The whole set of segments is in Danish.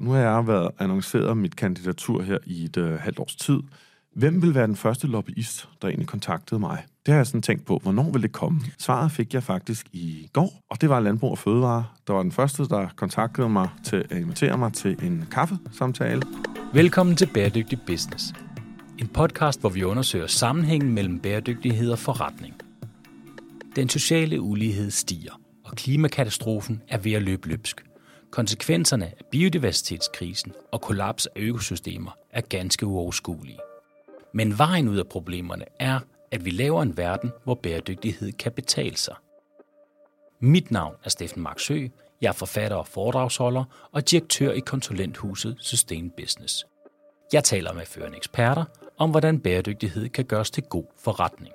Nu har jeg været annonceret mit kandidatur her i et øh, halvt års tid. Hvem vil være den første lobbyist, der egentlig kontaktede mig? Det har jeg sådan tænkt på, hvornår vil det komme? Svaret fik jeg faktisk i går, og det var Landbrug og Fødevare, der var den første, der kontaktede mig til at invitere mig til en kaffesamtale. Velkommen til Bæredygtig Business. En podcast, hvor vi undersøger sammenhængen mellem bæredygtighed og forretning. Den sociale ulighed stiger, og klimakatastrofen er ved at løbe løbsk. Konsekvenserne af biodiversitetskrisen og kollaps af økosystemer er ganske uoverskuelige. Men vejen ud af problemerne er, at vi laver en verden, hvor bæredygtighed kan betale sig. Mit navn er Steffen Marksø. Jeg er forfatter og foredragsholder og direktør i konsulenthuset Sustain Business. Jeg taler med førende eksperter om, hvordan bæredygtighed kan gøres til god forretning.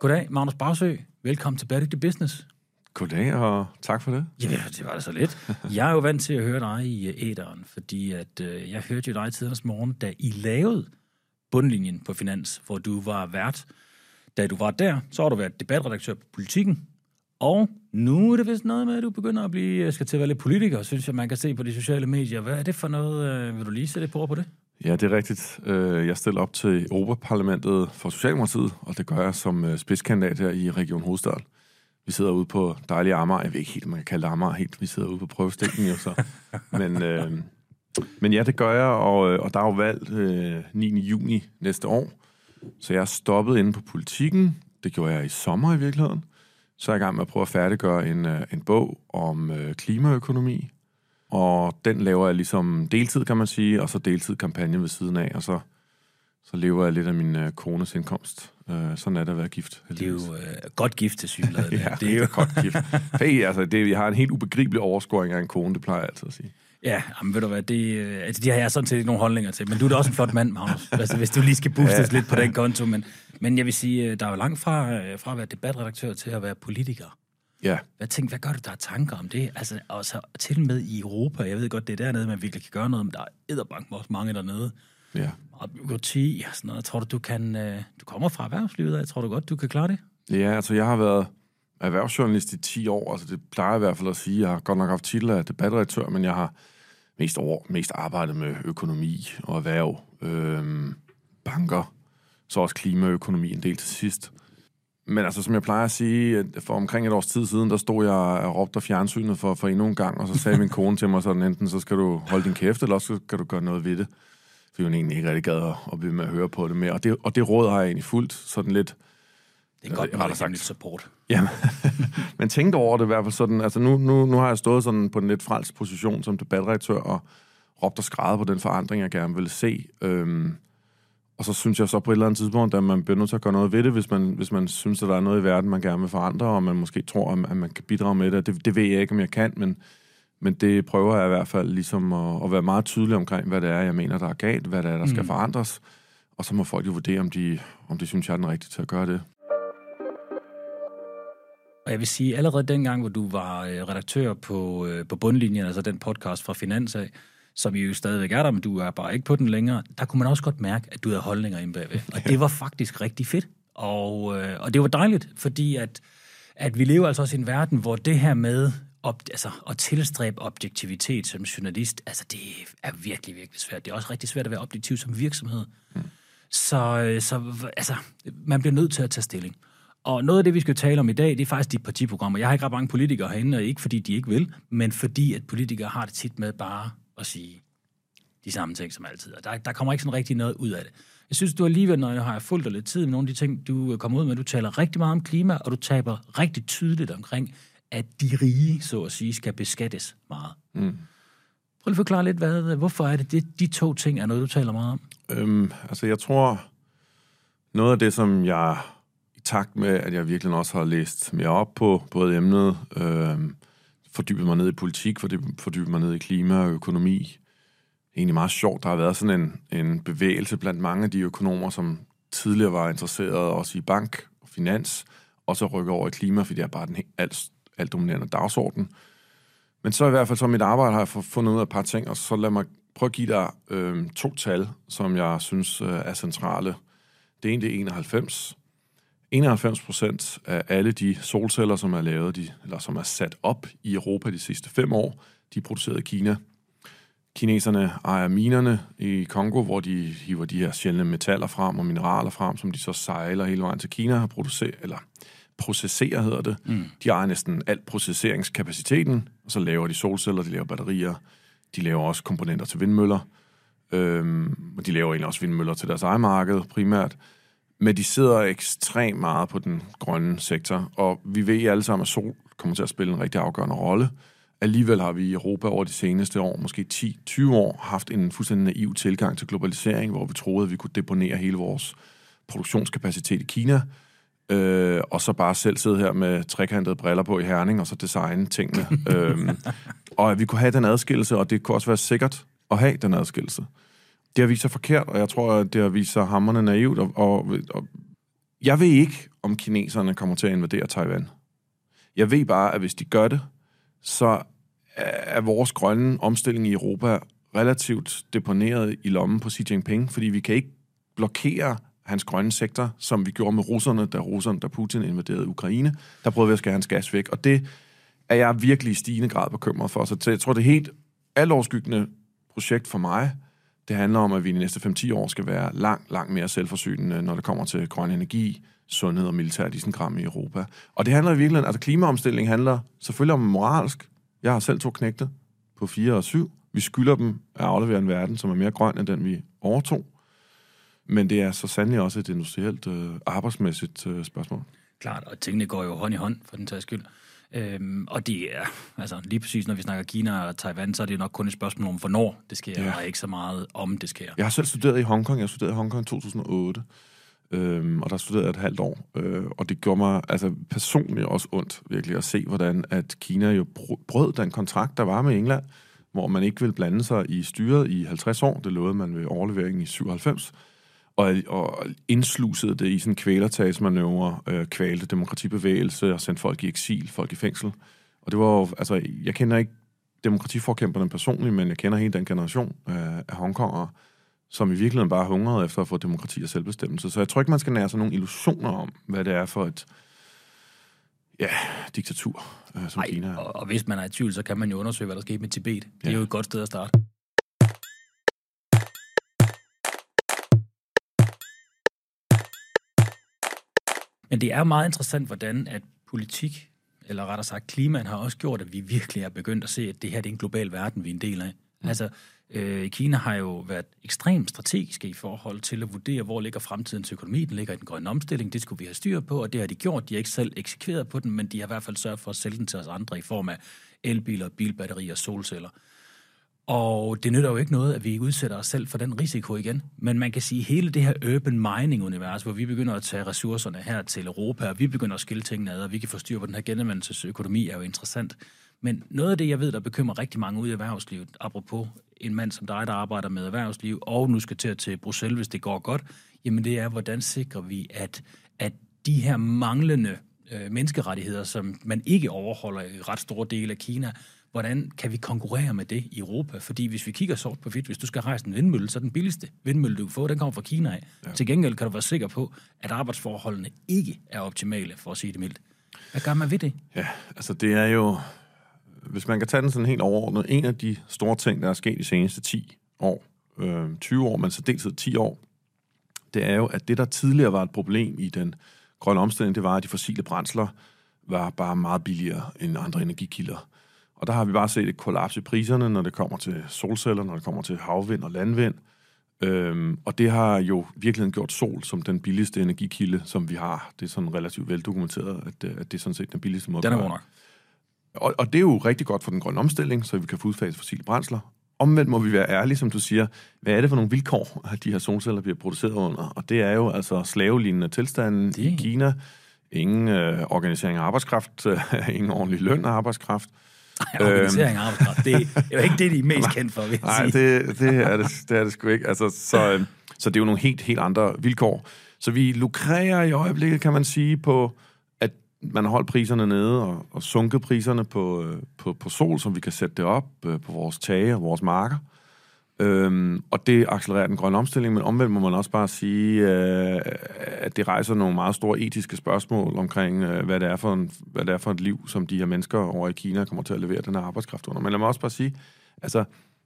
Goddag, Magnus Bagsø. Velkommen til Bæredygtig Business. Goddag, og tak for det. Ja, det var da så lidt. Jeg er jo vant til at høre dig i øh, æderen, fordi at, øh, jeg hørte jo dig tidligere morgen, da I lavede bundlinjen på Finans, hvor du var vært. Da du var der, så har du været debatredaktør på Politiken, og nu er det vist noget med, at du begynder at blive, øh, skal til at være lidt politiker, synes jeg, man kan se på de sociale medier. Hvad er det for noget? Øh, vil du lige sætte et på det? Ja, det er rigtigt. Jeg stiller op til Europaparlamentet for Socialdemokratiet, og det gør jeg som spidskandidat her i Region Hovedstaden. Vi sidder ude på dejlige Amager. Jeg ved ikke helt, man kan kalde Amager helt. Vi sidder ude på prøvestikken jo så. Men, øh, men ja, det gør jeg, og, og der er jo valg øh, 9. juni næste år. Så jeg stoppet inde på politikken. Det gjorde jeg i sommer i virkeligheden. Så er jeg i gang med at prøve at færdiggøre en, øh, en bog om øh, klimaøkonomi. Og den laver jeg ligesom deltid, kan man sige, og så deltid kampagne ved siden af, og så, så lever jeg lidt af min øh, kones indkomst. Øh, sådan er det at være gift. Heldigvis. Det er jo øh, godt gift til synligheden. ja, det er jo godt gift. Hey, altså, det, jeg har en helt ubegribelig overskåring af en kone, det plejer jeg altid at sige. Ja, men ved du hvad, det, øh, altså, de har jeg sådan set ikke nogen holdninger til, men du er da også en flot mand, Magnus, altså, hvis du lige skal boostes ja. lidt på den konto, men, men jeg vil sige, øh, der er jo langt fra, øh, fra at være debatredaktør til at være politiker. Ja. Hvad, tænker, hvad gør du, der er tanker om det? Altså, også til med i Europa, jeg ved godt, det er dernede, man virkelig kan gøre noget, men der er edderbank også mange dernede. Ja. Og byråkrati og sådan noget. Tror du, du kan... Øh, du kommer fra erhvervslivet jeg Tror du godt, du kan klare det? Ja, altså jeg har været erhvervsjournalist i 10 år. Altså det plejer jeg i hvert fald at sige. Jeg har godt nok haft titel af debatredaktør, men jeg har mest, over, mest arbejdet med økonomi og erhverv, øh, banker, så også klimaøkonomi en del til sidst. Men altså, som jeg plejer at sige, at for omkring et års tid siden, der stod jeg og råbte af fjernsynet for, for endnu en gang, og så sagde min kone til mig sådan, enten så skal du holde din kæft, eller også skal du gøre noget ved det. For hun egentlig ikke rigtig gad at, at blive med at høre på det mere. Og det, og det råd har jeg egentlig fuldt sådan lidt det er godt, ret sagt. support. Ja, men tænkte over det i hvert fald sådan, altså nu, nu, nu har jeg stået sådan på en lidt frelst position som debatredaktør og råbt og skrevet på den forandring, jeg gerne vil se. Øhm, og så synes jeg så på et eller andet tidspunkt, at man bliver nødt til at gøre noget ved det, hvis man, hvis man synes, at der er noget i verden, man gerne vil forandre, og man måske tror, at man kan bidrage med det. Det, det ved jeg ikke, om jeg kan, men, men det prøver jeg i hvert fald ligesom at, at være meget tydelig omkring, hvad det er, jeg mener, der er galt, hvad det er, der skal mm. forandres. Og så må folk jo vurdere, om de, om de synes, jeg er den rigtige til at gøre det. Og jeg vil sige, allerede dengang, hvor du var øh, redaktør på, øh, på Bundlinjen, altså den podcast fra Finans af, som jo stadigvæk er der, men du er bare ikke på den længere, der kunne man også godt mærke, at du havde holdninger inde bagved. Og det var faktisk rigtig fedt. Og, øh, og det var dejligt, fordi at, at vi lever altså også i en verden, hvor det her med op, altså, at tilstræbe objektivitet som journalist, altså det er virkelig, virkelig svært. Det er også rigtig svært at være objektiv som virksomhed. Mm. Så, så altså, man bliver nødt til at tage stilling. Og noget af det, vi skal tale om i dag, det er faktisk de partiprogrammer. Jeg har ikke ret mange politikere herinde, og ikke fordi de ikke vil, men fordi at politikere har det tit med bare at sige de samme ting som altid. Og der, der kommer ikke sådan rigtig noget ud af det. Jeg synes, du alligevel, når jeg har fulgt dig lidt tid med nogle af de ting, du kommer ud med, du taler rigtig meget om klima, og du taber rigtig tydeligt omkring, at de rige, så at sige, skal beskattes meget. Mm. Prøv lige at forklare lidt, hvad, hvorfor er det, det, de to ting er noget, du taler meget om? Øhm, altså, jeg tror, noget af det, som jeg takt med, at jeg virkelig også har læst mere op på både emnet, øh, fordybet mig ned i politik, fordybet mig ned i klima og økonomi. Egentlig meget sjovt. Der har været sådan en, en bevægelse blandt mange af de økonomer, som tidligere var interesseret også i bank og finans, og så rykker over i klima, fordi det er bare den alt, alt dominerende dagsorden. Men så i hvert fald så mit arbejde har jeg fundet ud af et par ting, og så lad mig prøve at give dig øh, to tal, som jeg synes øh, er centrale. Det ene det er 91, 91 procent af alle de solceller, som er lavet, de, eller som er sat op i Europa de sidste fem år, de er produceret i Kina. Kineserne ejer minerne i Kongo, hvor de hiver de her sjældne metaller frem og mineraler frem, som de så sejler hele vejen til Kina og producerer, eller processerer hedder det. Mm. De ejer næsten alt processeringskapaciteten, og så laver de solceller, de laver batterier, de laver også komponenter til vindmøller, øhm, og de laver egentlig også vindmøller til deres eget marked primært. Men de sidder ekstremt meget på den grønne sektor, og vi ved alle sammen, at sol kommer til at spille en rigtig afgørende rolle. Alligevel har vi i Europa over de seneste år, måske 10-20 år, haft en fuldstændig naiv tilgang til globalisering, hvor vi troede, at vi kunne deponere hele vores produktionskapacitet i Kina, øh, og så bare selv sidde her med trekantede briller på i Herning, og så designe tingene. øhm, og at vi kunne have den adskillelse, og det kunne også være sikkert at have den adskillelse. Det har vist sig forkert, og jeg tror, at det har vist sig hammerne naivt, og, og, og jeg ved ikke, om kineserne kommer til at invadere Taiwan. Jeg ved bare, at hvis de gør det, så er vores grønne omstilling i Europa relativt deponeret i lommen på Xi Jinping, fordi vi kan ikke blokere hans grønne sektor, som vi gjorde med russerne, da, russerne, da Putin invaderede Ukraine. Der prøvede vi at skære hans gas væk, og det er jeg virkelig i stigende grad bekymret for. Så jeg tror, det er helt alårskyggende projekt for mig. Det handler om, at vi i de næste 5-10 år skal være langt, langt mere selvforsynende, når det kommer til grøn energi, sundhed og militært isenkram i Europa. Og det handler i virkeligheden, altså klimaomstilling handler selvfølgelig om moralsk. Jeg har selv to knægte på 4 og 7. Vi skylder dem at aflevere en verden, som er mere grøn end den, vi overtog. Men det er så sandelig også et industrielt, øh, arbejdsmæssigt øh, spørgsmål. Klart, og tingene går jo hånd i hånd, for den tages skyld. Øhm, og det er, altså lige præcis når vi snakker Kina og Taiwan, så er det jo nok kun et spørgsmål om, hvornår det sker, ja. og ikke så meget om det sker. Jeg har selv studeret i Hongkong. Jeg studerede i Hongkong i 2008. Øhm, og der studerede jeg et halvt år. Øh, og det gjorde mig altså, personligt også ondt virkelig at se, hvordan at Kina jo brød den kontrakt, der var med England, hvor man ikke ville blande sig i styret i 50 år. Det lovede man ved overleveringen i 97 og, og indslusede det i sådan kvælertagsmanøvre, øh, kvalte demokratibevægelse og sendte folk i eksil, folk i fængsel. Og det var jo, altså, jeg kender ikke demokratiforkæmperne personligt, men jeg kender hele den generation øh, af Hongkongere, som i virkeligheden bare hungrede efter at få demokrati og selvbestemmelse. Så jeg tror ikke, man skal nære sig nogle illusioner om, hvad det er for et ja, diktatur, øh, som Ej, Kina er. Og, og hvis man er i tvivl, så kan man jo undersøge, hvad der skete med Tibet. Det ja. er jo et godt sted at starte. Men det er meget interessant, hvordan at politik, eller rettere sagt klimaen, har også gjort, at vi virkelig er begyndt at se, at det her det er en global verden, vi er en del af. Mm. Altså, øh, Kina har jo været ekstremt strategiske i forhold til at vurdere, hvor ligger fremtidens økonomi. Den ligger i den grønne omstilling. Det skulle vi have styr på, og det har de gjort. De har ikke selv eksekveret på den, men de har i hvert fald sørget for at sælge den til os andre i form af elbiler, bilbatterier og solceller. Og det nytter jo ikke noget, at vi udsætter os selv for den risiko igen. Men man kan sige, at hele det her urban mining-univers, hvor vi begynder at tage ressourcerne her til Europa, og vi begynder at skille tingene ad, og vi kan få styr på den her genanvendelsesøkonomi, er jo interessant. Men noget af det, jeg ved, der bekymrer rigtig mange ud i erhvervslivet, apropos en mand som dig, der arbejder med erhvervsliv, og nu skal til, til Bruxelles, hvis det går godt, jamen det er, hvordan sikrer vi, at, at de her manglende øh, menneskerettigheder, som man ikke overholder i ret store dele af Kina, hvordan kan vi konkurrere med det i Europa? Fordi hvis vi kigger sort på hvidt, hvis du skal rejse en vindmølle, så er den billigste vindmølle, du kan få, den kommer fra Kina af. Ja. Til gengæld kan du være sikker på, at arbejdsforholdene ikke er optimale, for at sige det mildt. Hvad gør man ved det? Ja, altså det er jo, hvis man kan tage den sådan helt overordnet, en af de store ting, der er sket de seneste 10 år, øh, 20 år, men så dels 10 år, det er jo, at det, der tidligere var et problem i den grønne omstilling, det var, at de fossile brændsler var bare meget billigere end andre energikilder. Og der har vi bare set et kollaps i priserne, når det kommer til solceller, når det kommer til havvind og landvind. Øhm, og det har jo virkelig gjort sol som den billigste energikilde, som vi har. Det er sådan relativt veldokumenteret, at, at det er sådan set den billigste måde. Den er nok. Og, og det er jo rigtig godt for den grønne omstilling, så vi kan få udfaset fossile brændsler. Omvendt må vi være ærlige, som du siger. Hvad er det for nogle vilkår, at de her solceller bliver produceret under? Og det er jo altså slavelignende tilstanden det. i Kina. Ingen øh, organisering af arbejdskraft, øh, ingen ordentlig løn af arbejdskraft. Ej, organisering af arbejdskraft, det er jo ikke det, de er mest kendt for, vil jeg Nej, det, det, er det, det er det sgu ikke. Altså, så, øhm, så det er jo nogle helt, helt andre vilkår. Så vi lukrerer i øjeblikket, kan man sige, på, man har holdt priserne nede og, og sunket priserne på, øh, på, på sol, som vi kan sætte det op øh, på vores tage og vores marker. Øhm, og det accelererer den grønne omstilling, men omvendt må man også bare sige, øh, at det rejser nogle meget store etiske spørgsmål omkring, øh, hvad, det er for en, hvad det er for et liv, som de her mennesker over i Kina kommer til at levere den her arbejdskraft under. Men lad mig også bare sige, altså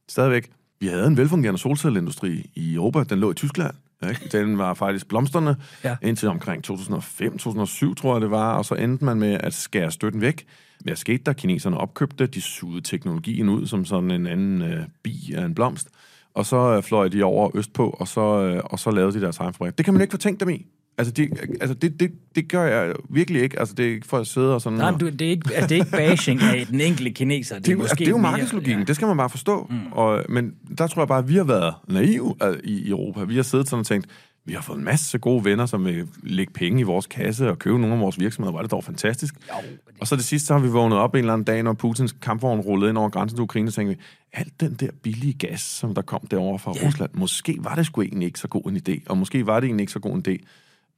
stadigvæk, vi havde en velfungerende solcelleindustri i Europa, den lå i Tyskland. Ikke? Den var faktisk blomsterne ja. indtil omkring 2005-2007, tror jeg det var, og så endte man med at skære støtten væk. Hvad skete der? Kineserne opkøbte, de sugede teknologien ud som sådan en anden øh, bi af en blomst, og så øh, fløj de over østpå, og så, øh, og så lavede de deres egen fabrik. Det kan man ikke fortænke dem i. Altså, de, altså det, det, det gør jeg virkelig ikke. Altså, det er ikke for at sidde og sådan... Nej, du, det, er ikke, altså, det er ikke bashing af den enkelte kineser. Det, det, er, måske altså, det er jo markedslogikken, ja. det skal man bare forstå. Mm. Og, men der tror jeg bare, at vi har været naive altså, i Europa. Vi har siddet sådan og tænkt, vi har fået en masse gode venner, som vil lægge penge i vores kasse og købe nogle af vores virksomheder. Var det dog fantastisk. Jo, det... Og så det sidste, så har vi vågnet op en eller anden dag, når Putins kampvogn rullede ind over grænsen til Ukraine, og tænkte vi, alt den der billige gas, som der kom derovre fra ja. Rusland, måske var det sgu egentlig ikke så god en idé, og måske var det egentlig ikke så god en idé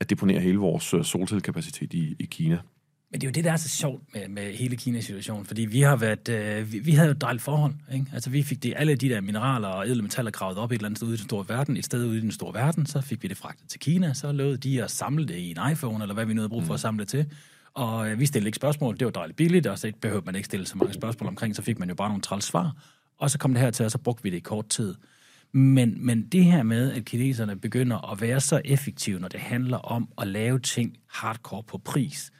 at deponere hele vores øh, solcellekapacitet i, i Kina. Men det er jo det, der er så sjovt med, med hele Kina-situationen, fordi vi har været, øh, vi, vi havde jo et dejligt forhold. Ikke? Altså vi fik det, alle de der mineraler og edlemetaller gravet op et eller andet sted ude i den store verden, et sted ude i den store verden, så fik vi det fragtet til Kina, så lød de at samle det i en iPhone, eller hvad vi nu havde brug for at mm. samle det til. Og øh, vi stillede ikke spørgsmål, det var dejligt billigt, og så behøvede man ikke stille så mange spørgsmål omkring, så fik man jo bare nogle træls svar. Og så kom det her til, og så brugte vi det i kort tid. Men, men det her med, at kineserne begynder at være så effektive, når det handler om at lave ting hardcore på pris,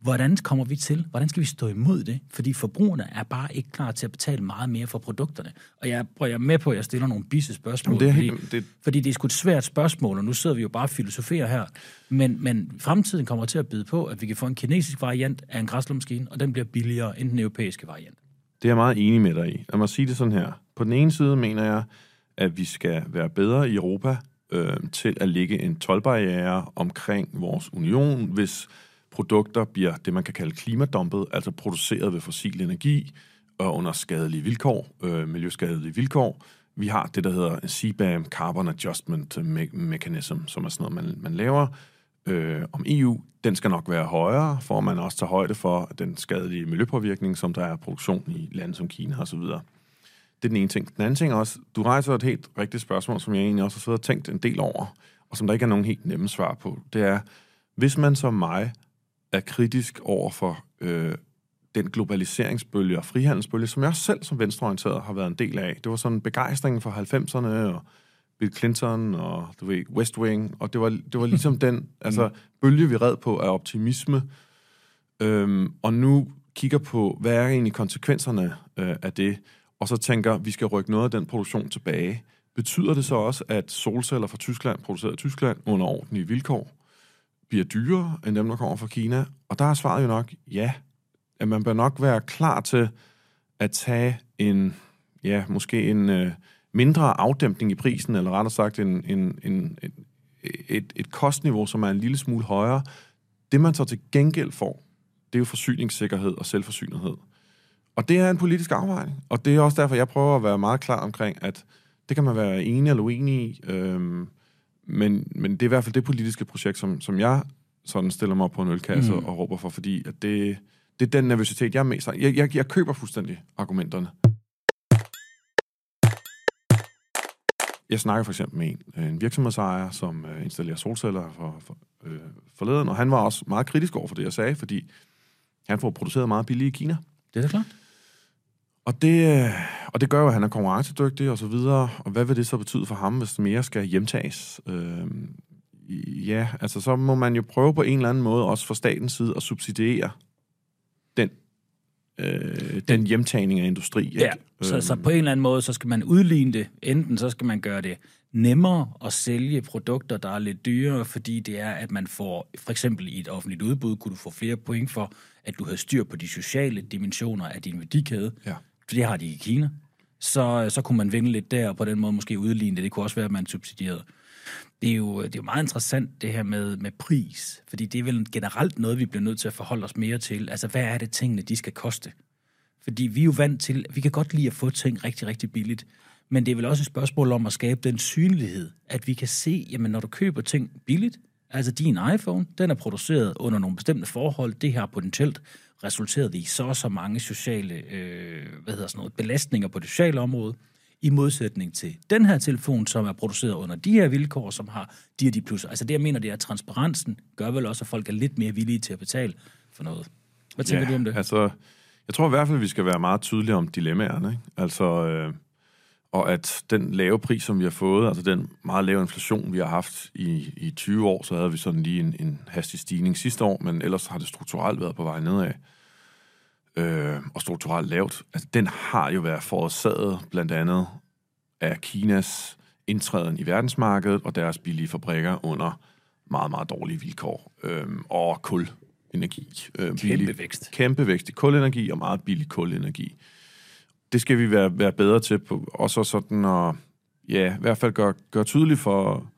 hvordan kommer vi til? Hvordan skal vi stå imod det? Fordi forbrugerne er bare ikke klar til at betale meget mere for produkterne. Og jeg, prøver, jeg er med på, at jeg stiller nogle bisse spørgsmål, det er, fordi, det... fordi det er sgu et svært spørgsmål, og nu sidder vi jo bare og filosoferer her. Men, men fremtiden kommer til at byde på, at vi kan få en kinesisk variant af en græslåmaskine, og den bliver billigere end den europæiske variant. Det er jeg meget enig med dig i. Lad mig sige det sådan her. På den ene side mener jeg, at vi skal være bedre i Europa øh, til at lægge en tolvbarriere omkring vores union, hvis produkter bliver det, man kan kalde klimadumpet, altså produceret ved fossil energi og under skadelige vilkår, øh, miljøskadelige vilkår. Vi har det, der hedder CBAM, Carbon Adjustment Mechanism, som er sådan noget, man, man laver øh, om EU. Den skal nok være højere, for at man også tager højde for den skadelige miljøpåvirkning, som der er produktion i lande som Kina osv. Det er den ene ting. Den anden ting er også, du rejser et helt rigtigt spørgsmål, som jeg egentlig også har siddet og tænkt en del over, og som der ikke er nogen helt nemme svar på. Det er, hvis man som mig er kritisk over for øh, den globaliseringsbølge og frihandelsbølge, som jeg også selv som venstreorienteret har været en del af. Det var sådan begejstringen for 90'erne og Bill Clinton og du ved, West Wing, og det var, det var ligesom den altså, bølge, vi red på af optimisme. Øhm, og nu kigger på, hvad er egentlig konsekvenserne øh, af det, og så tænker, vi skal rykke noget af den produktion tilbage. Betyder det så også, at solceller fra Tyskland, produceret i Tyskland, under ordentlige vilkår, bliver dyrere end dem, der kommer fra Kina? Og der er svaret jo nok ja. At man bør nok være klar til at tage en, ja, måske en øh, mindre afdæmpning i prisen, eller rettere sagt en, en, en, en, et, et kostniveau, som er en lille smule højere. Det, man så til gengæld får, det er jo forsyningssikkerhed og selvforsynethed. Og det er en politisk afvejning, og det er også derfor, jeg prøver at være meget klar omkring, at det kan man være enig eller uenig i, øhm, men, men det er i hvert fald det politiske projekt, som, som jeg sådan stiller mig op på en ølkasse mm. og råber for, fordi at det, det er den nervøsitet, jeg er mest jeg, jeg, jeg køber fuldstændig argumenterne. Jeg snakker for eksempel med en, en virksomhedsejer, som øh, installerer solceller for, for, øh, forleden, og han var også meget kritisk over for det, jeg sagde, fordi han får produceret meget billigt i Kina. Det er da klart. Og det, øh, og det gør jo, at han er konkurrencedygtig og så videre. Og hvad vil det så betyde for ham, hvis mere skal hjemtages? Øh, ja, altså så må man jo prøve på en eller anden måde, også fra statens side, at subsidiere den, øh, den hjemtagning af industri. Ikke? Ja, så, så på en eller anden måde, så skal man udligne det. Enten så skal man gøre det nemmere at sælge produkter, der er lidt dyrere, fordi det er, at man får, for eksempel i et offentligt udbud, kunne du få flere point for, at du har styr på de sociale dimensioner af din værdikæde. Ja for det har de i Kina, så, øh, så kunne man vinde lidt der, og på den måde måske udligne det. Det kunne også være, at man subsidierede. Det er, jo, øh, det er jo meget interessant, det her med, med pris, fordi det er vel generelt noget, vi bliver nødt til at forholde os mere til. Altså, hvad er det, tingene de skal koste? Fordi vi er jo vant til, vi kan godt lide at få ting rigtig, rigtig billigt, men det er vel også et spørgsmål om at skabe den synlighed, at vi kan se, jamen når du køber ting billigt, altså din iPhone, den er produceret under nogle bestemte forhold, det her potentielt resulteret i så og så mange sociale øh, hvad hedder sådan noget, belastninger på det sociale område. i modsætning til den her telefon, som er produceret under de her vilkår, som har de og de plusser. Altså det, jeg mener, det er, at transparensen gør vel også, at folk er lidt mere villige til at betale for noget. Hvad tænker ja, du om det? Altså, jeg tror i hvert fald, at vi skal være meget tydelige om dilemmaerne. Ikke? Altså, øh, og at den lave pris, som vi har fået, altså den meget lave inflation, vi har haft i, i 20 år, så havde vi sådan lige en, en hastig stigning sidste år, men ellers har det strukturelt været på vej nedad. Øh, og strukturelt lavt. Altså, den har jo været forårsaget blandt andet af Kinas indtræden i verdensmarkedet og deres billige fabrikker under meget, meget dårlige vilkår. Øh, og kulenergi. Øh, kæmpe vækst. Kæmpe vækst i kulenergi og meget billig kulenergi det skal vi være, være bedre til, på, og så sådan at, ja, i hvert fald gøre, gøre tydeligt for,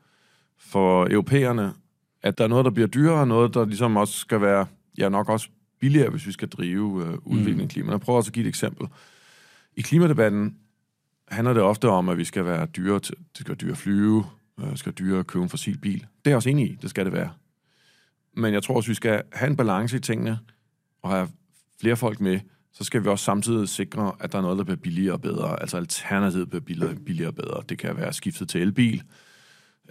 for europæerne, at der er noget, der bliver dyrere, noget, der ligesom også skal være, ja, nok også billigere, hvis vi skal drive øh, udvikling i mm. klimaet. Jeg prøver også at give et eksempel. I klimadebatten handler det ofte om, at vi skal være dyre, til, det skal være dyre at flyve, øh, skal dyre at købe en fossil bil. Det er jeg også enig i, det skal det være. Men jeg tror også, vi skal have en balance i tingene, og have flere folk med, så skal vi også samtidig sikre, at der er noget, der bliver billigere og bedre. Altså alternativet bliver billigere, billigere og bedre. Det kan være skiftet til elbil.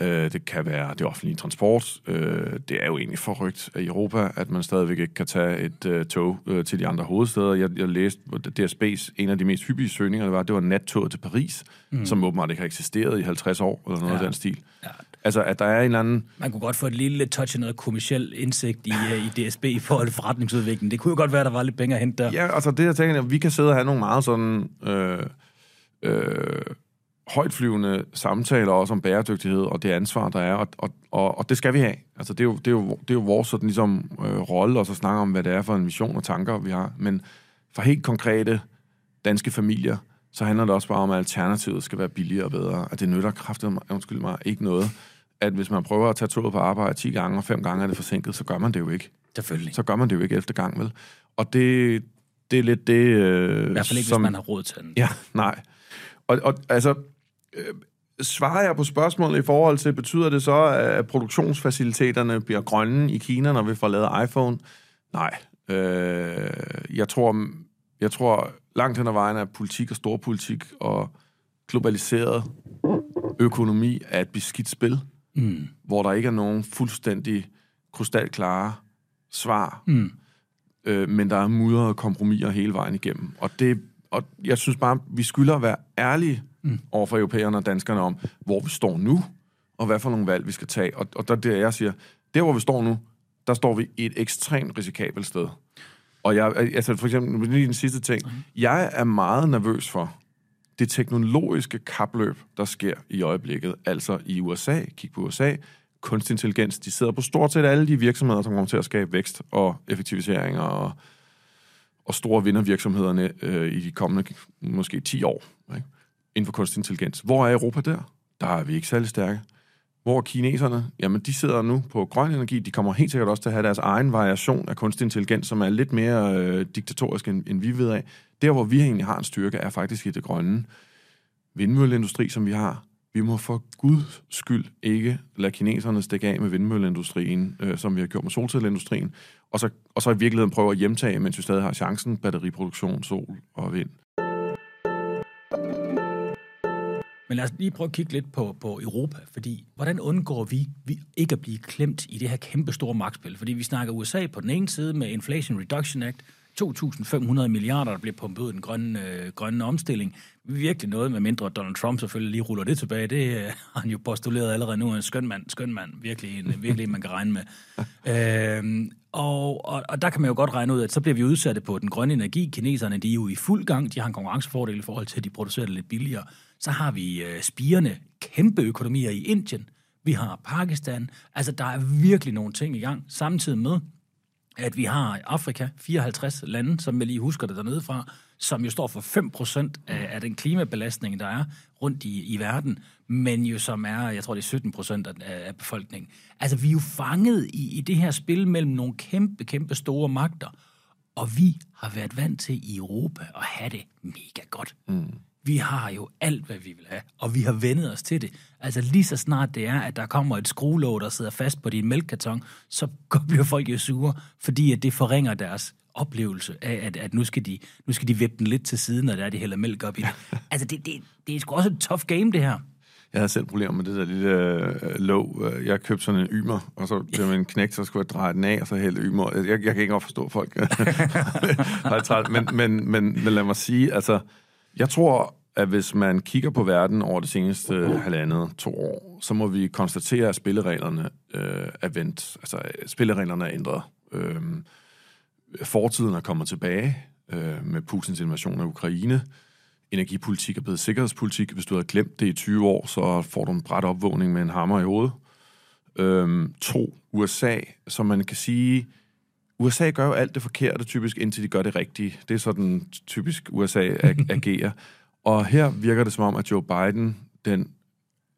Øh, det kan være det offentlige transport. Øh, det er jo egentlig forrygt i Europa, at man stadigvæk ikke kan tage et øh, tog til de andre hovedsteder. Jeg, jeg læste, DSB's en af de mest hyppige søgninger, det var, det var nattoget til Paris, mm. som åbenbart ikke har eksisteret i 50 år, eller noget ja. af den stil. Ja. Altså, at der er en eller anden... Man kunne godt få et lille touch af noget kommersiel indsigt i, uh, i DSB i forhold til forretningsudvikling. Det kunne jo godt være, at der var lidt penge at hente der. Ja, altså det, jeg tænker, at vi kan sidde og have nogle meget sådan... Øh, øh, højtflyvende samtaler også om bæredygtighed og det ansvar, der er, og, og, og, og det skal vi have. Altså, det er jo, det er jo, det er jo vores sådan, ligesom, øh, rolle, og så snakke om, hvad det er for en mission og tanker, vi har. Men for helt konkrete danske familier, så handler det også bare om, at alternativet skal være billigere og bedre. At det nytter kraftigt, undskyld mig, ikke noget at hvis man prøver at tage toget på arbejde 10 gange, og fem gange er det forsinket, så gør man det jo ikke. Selvfølgelig. Så gør man det jo ikke efter gang, vel? Og det, det er lidt det... Øh, I hvert fald ikke, som, hvis man har råd til den. Ja, nej. Og, og altså, øh, svarer jeg på spørgsmålet i forhold til, betyder det så, at produktionsfaciliteterne bliver grønne i Kina, når vi får lavet iPhone? Nej. Øh, jeg tror, jeg tror langt hen ad vejen, at politik og storpolitik og globaliseret økonomi er et beskidt spil mm. hvor der ikke er nogen fuldstændig krystalklare svar, mm. øh, men der er mudrede kompromiser hele vejen igennem. Og, det, og jeg synes bare, vi skylder at være ærlige mm. over for europæerne og danskerne om, hvor vi står nu, og hvad for nogle valg vi skal tage. Og, og der det, jeg siger, der hvor vi står nu, der står vi i et ekstremt risikabelt sted. Og jeg, altså for eksempel, lige den sidste ting, mm. jeg er meget nervøs for, det teknologiske kapløb, der sker i øjeblikket, altså i USA, kig på USA, kunstig intelligens, de sidder på stort set alle de virksomheder, som kommer til at skabe vækst og effektiviseringer og, og store vindervirksomhederne øh, i de kommende måske 10 år ikke? inden for kunstig intelligens. Hvor er Europa der? Der er vi ikke særlig stærke. Hvor kineserne? Jamen, de sidder nu på grøn energi. De kommer helt sikkert også til at have deres egen variation af kunstig intelligens, som er lidt mere øh, diktatorisk, end, end vi ved af. Der, hvor vi egentlig har en styrke, er faktisk i det grønne. Vindmølleindustri, som vi har. Vi må for guds skyld ikke lade kineserne stikke af med vindmølleindustrien, øh, som vi har gjort med solcelleindustrien, og så, og så i virkeligheden prøve at hjemtage, mens vi stadig har chancen, batteriproduktion, sol og vind. Men lad os lige prøve at kigge lidt på, på Europa, fordi hvordan undgår vi, vi ikke at blive klemt i det her kæmpe store magtspil? Fordi vi snakker USA på den ene side med Inflation Reduction Act, 2.500 milliarder, der bliver pumpet ud i den grønne, øh, grønne omstilling. Virkelig noget, med mindre Donald Trump selvfølgelig lige ruller det tilbage. Det øh, har han jo postuleret allerede nu. En skøn mand, skøn mand. Virkelig en, øh, virkelig man kan regne med. øhm, og, og, og der kan man jo godt regne ud, at så bliver vi udsatte på den grønne energi. Kineserne de er jo i fuld gang. De har en konkurrencefordel i forhold til, at de producerer det lidt billigere. Så har vi øh, spirende kæmpe økonomier i Indien. Vi har Pakistan. Altså, der er virkelig nogle ting i gang, samtidig med, at vi har Afrika, 54 lande, som jeg lige husker det dernede fra, som jo står for 5% af, af den klimabelastning, der er rundt i, i verden, men jo som er, jeg tror det er 17% af, af befolkningen. Altså vi er jo fanget i, i det her spil mellem nogle kæmpe, kæmpe store magter, og vi har været vant til i Europa at have det mega godt. Mm. Vi har jo alt, hvad vi vil have, og vi har vendet os til det. Altså lige så snart det er, at der kommer et skruelåg, der sidder fast på din mælkekarton, så bliver folk jo sure, fordi at det forringer deres oplevelse af, at, at nu, skal de, nu skal de vippe den lidt til siden, når det er, de hælder mælk op i det. altså, det, det, det er sgu også et tough game, det her. Jeg havde selv problemer med det der lille øh, låg. Jeg købte sådan en ymer, og så blev man knæk, så skulle jeg dreje den af, og så hælde ymer. Jeg, jeg kan ikke godt forstå folk. men, men, men, men lad mig sige, altså, jeg tror, at hvis man kigger på verden over det seneste halvandet, to år, så må vi konstatere, at spillereglerne øh, er vendt. Altså, spillereglerne er ændret. Øh, fortiden er kommet tilbage øh, med Putins invasion af Ukraine. Energipolitik er blevet sikkerhedspolitik. Hvis du har glemt det i 20 år, så får du en bræt opvågning med en hammer i hovedet. Øh, to, USA, som man kan sige... USA gør jo alt det forkerte typisk, indtil de gør det rigtige. Det er sådan typisk USA agerer. Og her virker det som om, at Joe Biden, den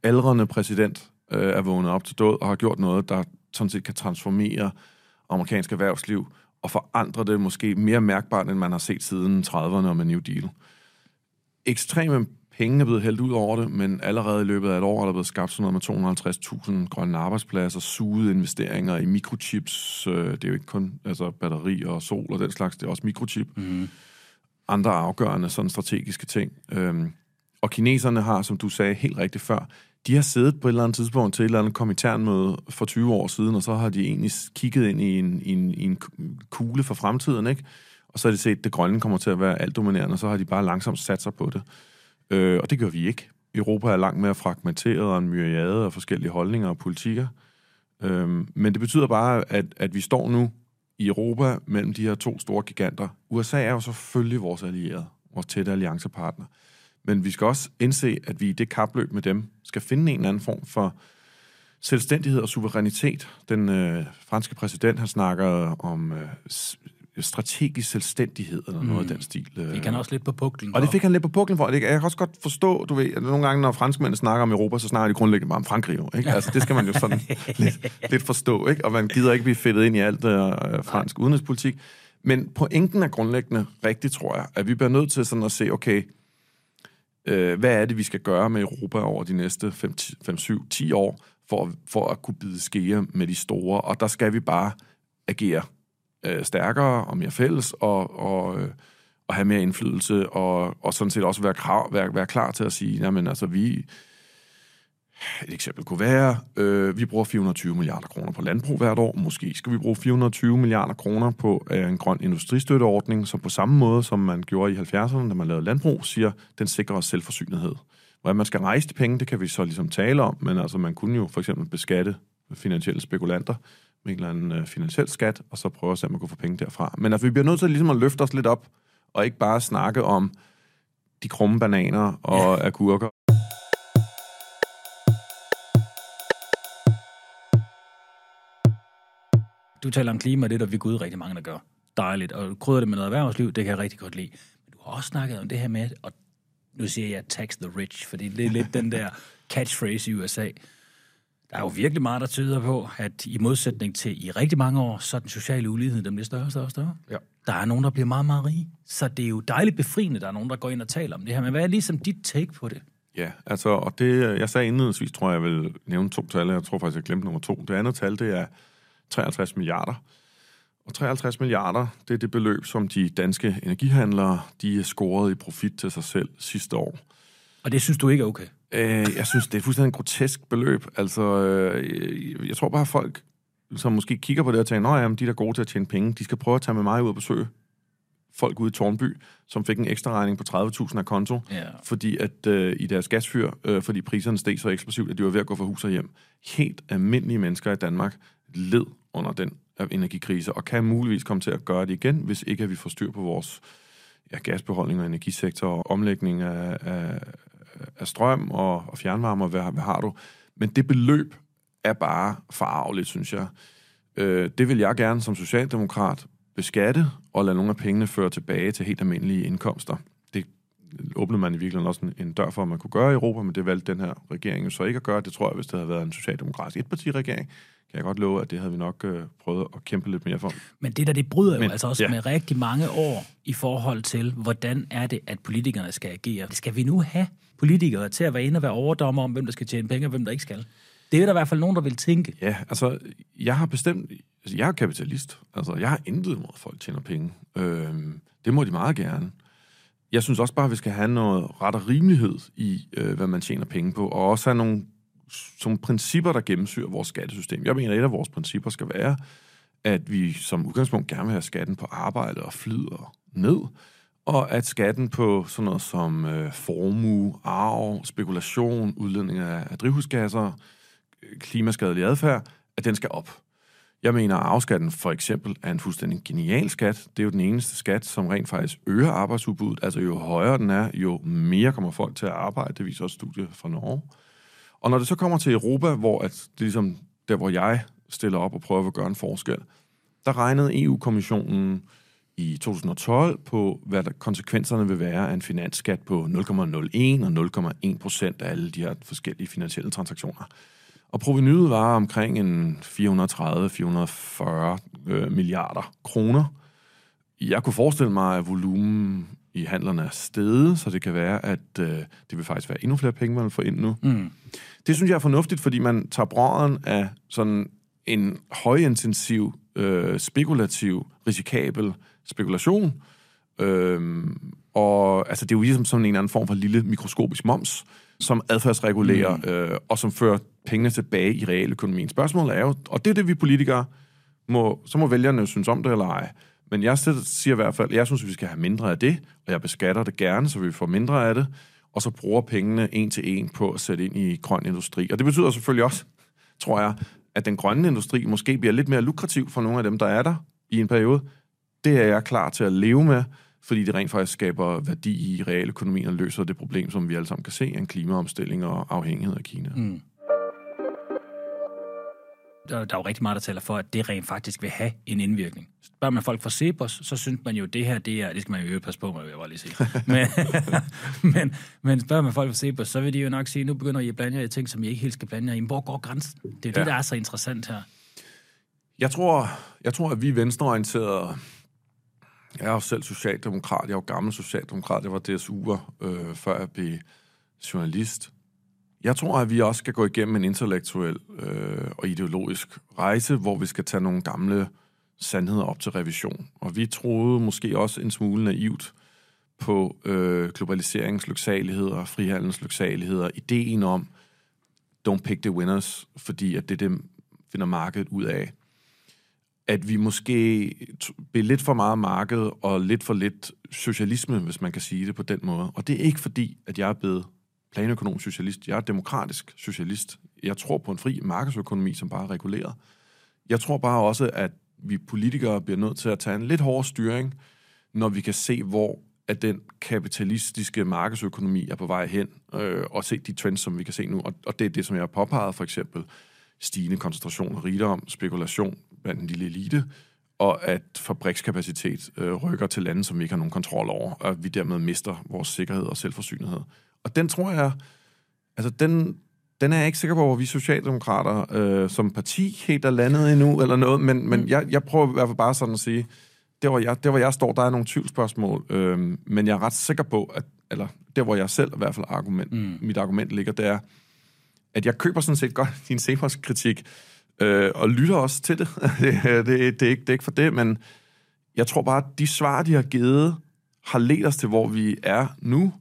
aldrende præsident, øh, er vågnet op til død og har gjort noget, der sådan set kan transformere amerikansk erhvervsliv og forandre det måske mere mærkbart, end man har set siden 30'erne med New Deal. Ekstreme penge er blevet hældt ud over det, men allerede i løbet af et år er der blevet skabt sådan noget med 250.000 grønne arbejdspladser, suget investeringer i mikrochips. Øh, det er jo ikke kun altså batteri og sol og den slags, det er også mikrochip. Mm andre afgørende sådan strategiske ting. Øhm, og kineserne har, som du sagde helt rigtigt før, de har siddet på et eller andet tidspunkt til et eller andet komiternmøde for 20 år siden, og så har de egentlig kigget ind i en, i en, i en kugle for fremtiden, ikke? Og så har de set, at det grønne kommer til at være alt dominerende, og så har de bare langsomt sat sig på det. Øh, og det gør vi ikke. Europa er langt mere fragmenteret og en myriade af forskellige holdninger og politikker. Øh, men det betyder bare, at, at vi står nu i Europa mellem de her to store giganter. USA er jo selvfølgelig vores allierede, vores tætte alliancepartner. Men vi skal også indse, at vi i det kapløb med dem skal finde en eller anden form for selvstændighed og suverænitet. Den øh, franske præsident, han snakker om øh, strategisk selvstændighed, eller noget mm. af den stil. Det kan han også lidt på puklen Og det fik han lidt på puklen for. Jeg kan også godt forstå, du ved, at nogle gange, når franskmændene snakker om Europa, så snakker de grundlæggende bare om Frankrig. Jo, ikke? Altså, det skal man jo sådan lidt, lidt forstå, ikke? Og man gider ikke blive fedtet ind i alt øh, fransk Nej. udenrigspolitik. Men pointen er grundlæggende rigtigt, tror jeg, at vi bliver nødt til sådan at se, okay, øh, hvad er det, vi skal gøre med Europa over de næste 5, 7, 10 år, for, for at kunne bide skære med de store, og der skal vi bare agere øh, stærkere og mere fælles, og, og, øh, og have mere indflydelse, og, og sådan set også være, krav, være, være klar til at sige, jamen altså vi... Et eksempel kunne være, øh, vi bruger 420 milliarder kroner på landbrug hvert år. Måske skal vi bruge 420 milliarder kroner på øh, en grøn industristøtteordning, som på samme måde, som man gjorde i 70'erne, da man lavede landbrug, siger, den sikrer os selvforsynethed. Hvordan man skal rejse de penge, det kan vi så ligesom tale om, men altså man kunne jo for eksempel beskatte finansielle spekulanter med en eller anden øh, finansiel skat, og så prøve at se, om man kan få penge derfra. Men altså, vi bliver nødt til ligesom at løfte os lidt op, og ikke bare snakke om de krumme bananer og ja. agurker. Du taler om klima, det er der vi Gud rigtig mange, der gør. Dejligt. Og krydder det med noget erhvervsliv, det kan jeg rigtig godt lide. Men du har også snakket om det her med, og nu siger jeg tax the rich, fordi det er lidt den der catchphrase i USA. Der er jo virkelig meget, der tyder på, at i modsætning til i rigtig mange år, så er den sociale ulighed, den bliver større og større og større. Ja. Der er nogen, der bliver meget, meget rige. Så det er jo dejligt befriende, der er nogen, der går ind og taler om det her. Men hvad er ligesom dit take på det? Ja, altså, og det, jeg sagde indledningsvis, tror jeg, jeg vil nævne to tal. Jeg tror faktisk, jeg glemte nummer to. Det andet tal, det er 53 milliarder. Og 53 milliarder, det er det beløb, som de danske energihandlere, de scoret i profit til sig selv sidste år. Og det synes du ikke er okay? Øh, jeg synes, det er fuldstændig en grotesk beløb. Altså, øh, jeg tror bare, at folk, som måske kigger på det og tænker, at de der er gode til at tjene penge, de skal prøve at tage med mig ud og besøge folk ude i Tornby, som fik en ekstra regning på 30.000 af konto, yeah. fordi at øh, i deres gasfyr, øh, fordi priserne steg så eksplosivt, at de var ved at gå fra hus og hjem. Helt almindelige mennesker i Danmark led under den energikrise, og kan muligvis komme til at gøre det igen, hvis ikke at vi får styr på vores ja, gasbeholdning og energisektor og omlægning af, af, af strøm og, og fjernvarme, og hvad, hvad har du? Men det beløb er bare forarveligt, synes jeg. Øh, det vil jeg gerne som socialdemokrat beskatte og lade nogle af pengene føre tilbage til helt almindelige indkomster. Det åbnede man i virkeligheden også en, en dør for, at man kunne gøre i Europa, men det valgte den her regering jo så ikke at gøre. Det tror jeg, hvis det havde været en socialdemokratisk etpartiregering, kan jeg godt love, at det havde vi nok øh, prøvet at kæmpe lidt mere for. Men det der, det bryder Men, jo altså også ja. med rigtig mange år i forhold til, hvordan er det, at politikerne skal agere. Skal vi nu have politikere til at være inde og være overdommer om, hvem der skal tjene penge, og hvem der ikke skal? Det er der i hvert fald nogen, der vil tænke. Ja, altså, jeg har bestemt... Altså, jeg er kapitalist. Altså, jeg har intet imod, at folk tjener penge. Øh, det må de meget gerne. Jeg synes også bare, at vi skal have noget ret og rimelighed i, øh, hvad man tjener penge på, og også have nogle, nogle principper, der gennemsyrer vores skattesystem. Jeg mener, at et af vores principper skal være, at vi som udgangspunkt gerne vil have skatten på arbejde og flyder ned, og at skatten på sådan noget som øh, formue, arv, spekulation, udledning af, af drivhusgasser, øh, klimaskadelig adfærd, at den skal op. Jeg mener, at afskatten for eksempel er en fuldstændig genial skat. Det er jo den eneste skat, som rent faktisk øger arbejdsudbuddet. Altså jo højere den er, jo mere kommer folk til at arbejde. Det viser også studiet fra Norge. Og når det så kommer til Europa, hvor at det er ligesom der, hvor jeg stiller op og prøver at gøre en forskel, der regnede EU-kommissionen i 2012 på, hvad konsekvenserne vil være af en finansskat på 0,01 og 0,1 procent af alle de her forskellige finansielle transaktioner. Og provenyet var omkring en 430-440 øh, milliarder kroner. Jeg kunne forestille mig, at volumen i handlerne er steget, så det kan være, at øh, det vil faktisk være endnu flere penge, man får ind nu. Mm. Det synes jeg er fornuftigt, fordi man tager brøden af sådan en højintensiv, øh, spekulativ, risikabel spekulation. Øhm, og altså, det er jo ligesom sådan en eller anden form for lille mikroskopisk moms, som adfærdsregulerer, mm. øh, og som fører pengene tilbage i realøkonomien. Spørgsmålet er jo, og det er det, vi politikere må, så må vælgerne synes om det eller ej. Men jeg siger i hvert fald, jeg synes, vi skal have mindre af det, og jeg beskatter det gerne, så vi får mindre af det, og så bruger pengene en til en på at sætte ind i grøn industri. Og det betyder selvfølgelig også, tror jeg, at den grønne industri måske bliver lidt mere lukrativ for nogle af dem, der er der i en periode. Det er jeg klar til at leve med, fordi det rent faktisk skaber værdi i realøkonomien og løser det problem, som vi alle sammen kan se, en klimaomstilling og afhængighed af Kina. Mm. Der, der er jo rigtig meget, der taler for, at det rent faktisk vil have en indvirkning. Spørger man folk fra Cepos, så synes man jo, at det her, det er, det skal man jo passe på med, jeg bare lige sige. men, men, men spørger man folk fra Cepos, så vil de jo nok sige, nu begynder I at blande jer i ting, som I ikke helt skal blande jer i. Hvor går grænsen? Det er ja. det, der er så interessant her. Jeg tror, jeg tror at vi venstreorienterede jeg er jo selv socialdemokrat. Jeg er jo gammel socialdemokrat. Jeg var DSU'er, øh, før jeg blev journalist. Jeg tror, at vi også skal gå igennem en intellektuel øh, og ideologisk rejse, hvor vi skal tage nogle gamle sandheder op til revision. Og vi troede måske også en smule naivt på øh, globaliseringens lyksaligheder, frihandelens lyksaligheder, ideen om, don't pick the winners, fordi at det det finder markedet ud af at vi måske blev lidt for meget marked og lidt for lidt socialisme, hvis man kan sige det på den måde. Og det er ikke fordi, at jeg er blevet planøkonomisk socialist. Jeg er demokratisk socialist. Jeg tror på en fri markedsøkonomi, som bare er reguleret. Jeg tror bare også, at vi politikere bliver nødt til at tage en lidt hårdere styring, når vi kan se, hvor at den kapitalistiske markedsøkonomi er på vej hen, øh, og se de trends, som vi kan se nu. Og, og det er det, som jeg har påpeget, for eksempel stigende koncentration af rigdom, spekulation, blandt en lille elite, og at fabrikskapacitet øh, rykker til lande, som vi ikke har nogen kontrol over, og vi dermed mister vores sikkerhed og selvforsynighed. Og den tror jeg, altså den, den er jeg ikke sikker på, hvor vi socialdemokrater øh, som parti helt er landet endnu, eller noget, men, men mm. jeg, jeg prøver i hvert fald bare sådan at sige, der hvor jeg, der hvor jeg står, der er nogle tvivlsspørgsmål, øh, men jeg er ret sikker på, at, eller der hvor jeg selv i hvert fald argument, mm. mit argument ligger, det er, at jeg køber sådan set godt din Cepos-kritik, øh, og lytter også til det. det, det, det, er ikke, det er ikke for det, men jeg tror bare, at de svar, de har givet, har ledt os til, hvor vi er nu,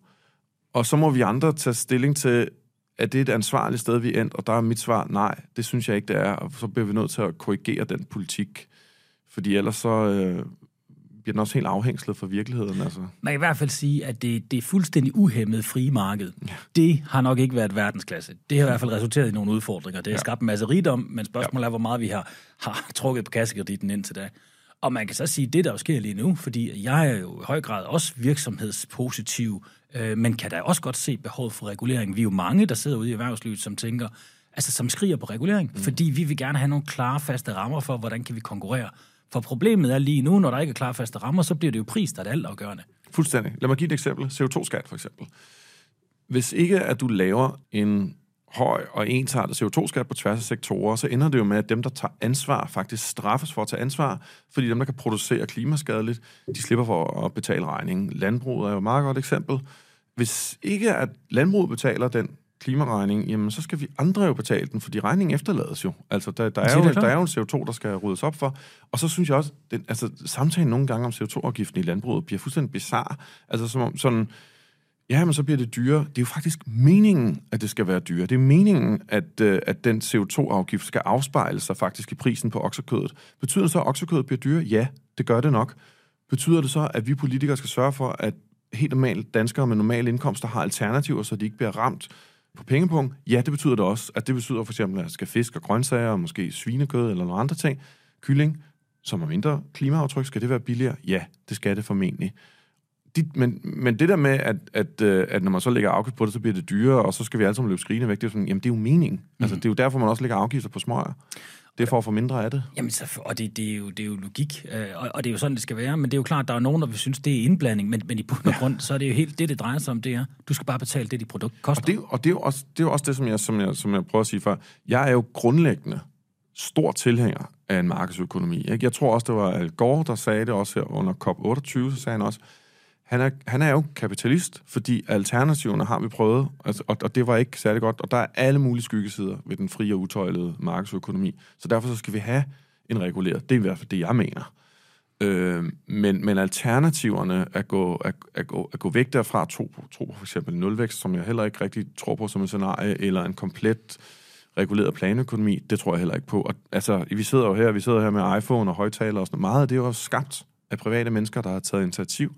og så må vi andre tage stilling til, at det er et ansvarligt sted, vi er endt, og der er mit svar, nej, det synes jeg ikke, det er, og så bliver vi nødt til at korrigere den politik, fordi ellers så øh, bliver den også helt afhængslet fra virkeligheden. Altså. Man kan i hvert fald sige, at det, det er fuldstændig uhemmet frie marked. Ja. Det har nok ikke været verdensklasse. Det har i hvert fald resulteret i nogle udfordringer. Det har ja. skabt en masse rigdom, men spørgsmålet ja. er, hvor meget vi har, har trukket på kassekreditten indtil da. Og man kan så sige, det der jo sker lige nu, fordi jeg er jo i høj grad også virksomhedspositiv, øh, men kan da også godt se behovet for regulering. Vi er jo mange, der sidder ude i erhvervslivet, som tænker, altså som skriger på regulering, mm. fordi vi vil gerne have nogle klare, faste rammer for, hvordan kan vi konkurrere. For problemet er lige nu, når der ikke er klare faste rammer, så bliver det jo pris, der er det altafgørende. Fuldstændig. Lad mig give et eksempel. CO2-skat for eksempel. Hvis ikke at du laver en høj og ensartet CO2-skat på tværs af sektorer, så ender det jo med, at dem, der tager ansvar, faktisk straffes for at tage ansvar, fordi dem, der kan producere klimaskadeligt, de slipper for at betale regningen. Landbruget er jo et meget godt eksempel. Hvis ikke at landbruget betaler den klimaregning, jamen så skal vi andre jo betale den, fordi regningen efterlades jo. Altså, der, der, er, jo, der er jo en CO2, der skal ryddes op for. Og så synes jeg også, den, altså, samtalen nogle gange om CO2-afgiften i landbruget bliver fuldstændig bizarre. Altså, som om sådan, ja, men så bliver det dyrere. Det er jo faktisk meningen, at det skal være dyrere. Det er meningen, at, øh, at den CO2-afgift skal afspejle sig faktisk i prisen på oksekødet. Betyder det så, at oksekødet bliver dyrere? Ja, det gør det nok. Betyder det så, at vi politikere skal sørge for, at helt normale danskere med normale indkomster har alternativer, så de ikke bliver ramt på pengepunkt? Ja, det betyder det også. At det betyder for eksempel, at der skal fisk og grøntsager, og måske svinekød eller nogle andre ting, kylling, som er mindre klimaaftryk, skal det være billigere? Ja, det skal det formentlig. De, men, men det der med, at, at, øh, at når man så lægger afgift på det, så bliver det dyrere, og så skal vi alle sammen løbe skrigende væk, det er sådan, jamen det er jo meningen. Mm. Altså, det er jo derfor, man også lægger afgifter på smøger. Det er for at få mindre af det. Jamen, så, og det, det, er jo, det er jo logik, øh, og, og det er jo sådan, det skal være. Men det er jo klart, der er nogen, der vil synes, det er indblanding, men, men i bund og grund, så er det jo helt det, det drejer sig om, det er, du skal bare betale det, dit produkt koster. Og det, og det, er, jo også, det er jo også det, som jeg, som, jeg, som jeg prøver at sige før. Jeg er jo grundlæggende stor tilhænger af en markedsøkonomi. Ikke? Jeg tror også, det var Al Gore, der sagde det også her under COP28, så sagde han også, han er, han er jo kapitalist, fordi alternativerne har vi prøvet, altså, og, og det var ikke særlig godt, og der er alle mulige skyggesider ved den frie og utøjlede markedsøkonomi. Så derfor så skal vi have en reguleret. Det er i hvert fald det, jeg mener. Øh, men, men alternativerne at gå, at, at, gå, at gå væk derfra, tro på, tro på for eksempel nulvækst, som jeg heller ikke rigtig tror på som en scenarie, eller en komplet reguleret planøkonomi, det tror jeg heller ikke på. Og, altså, vi sidder jo her, vi sidder her med iPhone og højtaler og sådan noget. Meget af det er jo skabt af private mennesker, der har taget initiativ,